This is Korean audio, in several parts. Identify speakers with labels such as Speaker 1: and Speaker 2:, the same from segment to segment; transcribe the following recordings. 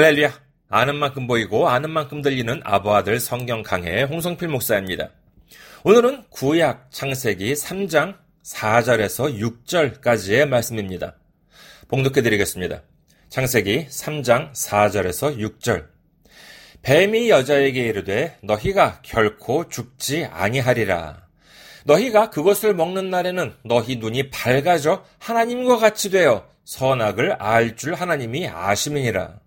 Speaker 1: 할렐루야! 아는 만큼 보이고 아는 만큼 들리는 아부아들 성경 강해 홍성필 목사입니다. 오늘은 구약 창세기 3장 4절에서 6절까지의 말씀입니다. 봉독해 드리겠습니다. 창세기 3장 4절에서 6절. 뱀이 여자에게 이르되 너희가 결코 죽지 아니하리라. 너희가 그것을 먹는 날에는 너희 눈이 밝아져 하나님과 같이 되어 선악을 알 줄 하나님이 아심이니라.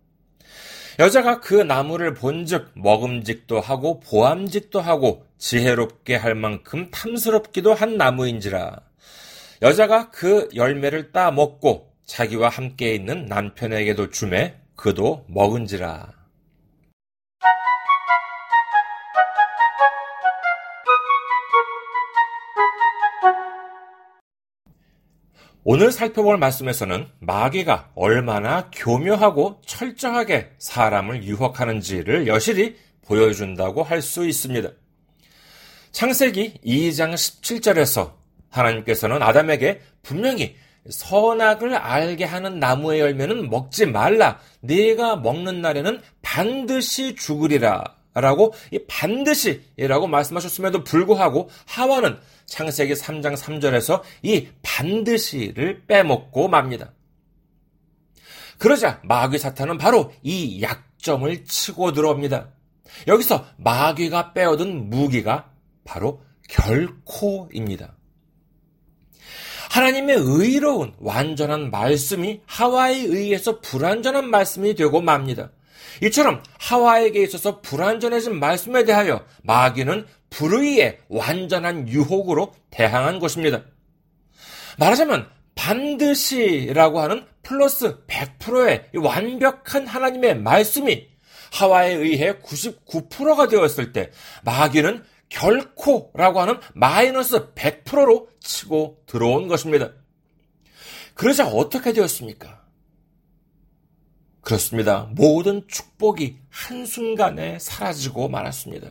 Speaker 1: 여자가 그 나무를 본즉 먹음직도 하고 보암직도 하고 지혜롭게 할 만큼 탐스럽기도 한 나무인지라. 여자가 그 열매를 따 먹고 자기와 함께 있는 남편에게도 주매 그도 먹은지라. 오늘 살펴볼 말씀에서는 마귀가 얼마나 교묘하고 철저하게 사람을 유혹하는지를 여실히 보여준다고 할 수 있습니다. 창세기 2장 17절에서 하나님께서는 아담에게 분명히 선악을 알게 하는 나무의 열매는 먹지 말라. 네가 먹는 날에는 반드시 죽으리라. 라고 이 반드시 라고 말씀하셨음에도 불구하고 하와는 창세기 3장 3절에서 이 반드시를 빼먹고 맙니다. 그러자 마귀 사탄은 바로 이 약점을 치고 들어옵니다. 여기서 마귀가 빼어든 무기가 바로 결코입니다. 하나님의 의로운 완전한 말씀이 하와에 의해서 불완전한 말씀이 되고 맙니다. 이처럼 하와에게 있어서 불완전해진 말씀에 대하여 마귀는 불의의 완전한 유혹으로 대항한 것입니다. 말하자면 반드시라고 하는 플러스 100%의 완벽한 하나님의 말씀이 하와에 의해 99%가 되었을 때 마귀는 결코라고 하는 마이너스 100%로 치고 들어온 것입니다. 그러자 어떻게 되었습니까? 그렇습니다. 모든 축복이 한순간에 사라지고 말았습니다.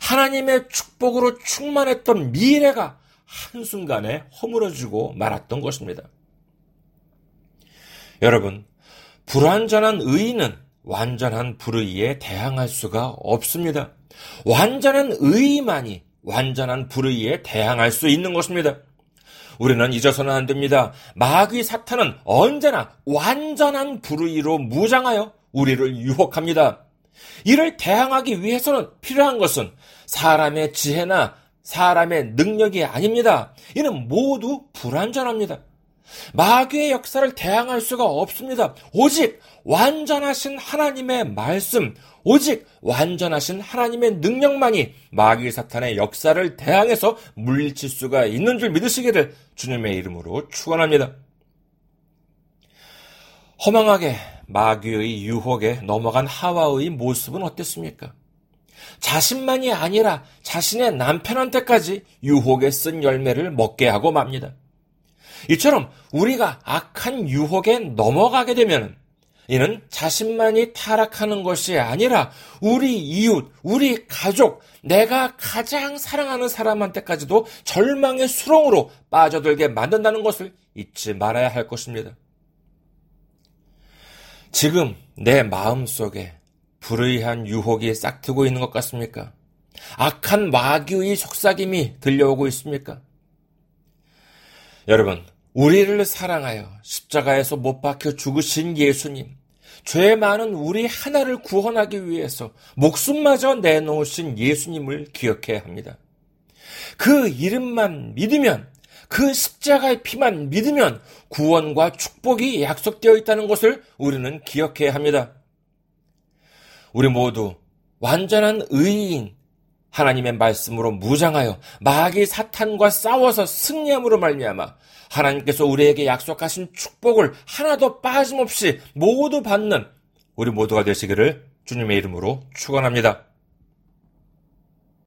Speaker 1: 하나님의 축복으로 충만했던 미래가 한순간에 허물어지고 말았던 것입니다. 여러분, 불완전한 의인은 완전한 불의에 대항할 수가 없습니다. 완전한 의만이 완전한 불의에 대항할 수 있는 것입니다. 우리는 잊어서는 안 됩니다. 마귀 사탄은 언제나 완전한 불의로 무장하여 우리를 유혹합니다. 이를 대항하기 위해서는 필요한 것은 사람의 지혜나 사람의 능력이 아닙니다. 이는 모두 불완전합니다. 마귀의 역사를 대항할 수가 없습니다. 오직 완전하신 하나님의 말씀, 오직 완전하신 하나님의 능력만이 마귀 사탄의 역사를 대항해서 물리칠 수가 있는 줄 믿으시기를 주님의 이름으로 축원합니다. 허망하게 마귀의 유혹에 넘어간 하와의 모습은 어땠습니까? 자신만이 아니라 자신의 남편한테까지 유혹에 쓴 열매를 먹게 하고 맙니다. 이처럼 우리가 악한 유혹에 넘어가게 되면 이는 자신만이 타락하는 것이 아니라 우리 이웃, 우리 가족, 내가 가장 사랑하는 사람한테까지도 절망의 수렁으로 빠져들게 만든다는 것을 잊지 말아야 할 것입니다. 지금 내 마음 속에 불의한 유혹이 싹트고 있는 것 같습니까? 악한 마귀의 속삭임이 들려오고 있습니까? 여러분, 우리를 사랑하여 십자가에서 못 박혀 죽으신 예수님, 죄 많은 우리 하나를 구원하기 위해서 목숨마저 내놓으신 예수님을 기억해야 합니다. 그 이름만 믿으면 그 십자가의 피만 믿으면 구원과 축복이 약속되어 있다는 것을 우리는 기억해야 합니다. 우리 모두 완전한 의인 하나님의 말씀으로 무장하여 마귀 사탄과 싸워서 승리함으로 말미암아 하나님께서 우리에게 약속하신 축복을 하나도 빠짐없이 모두 받는 우리 모두가 되시기를 주님의 이름으로 축원합니다.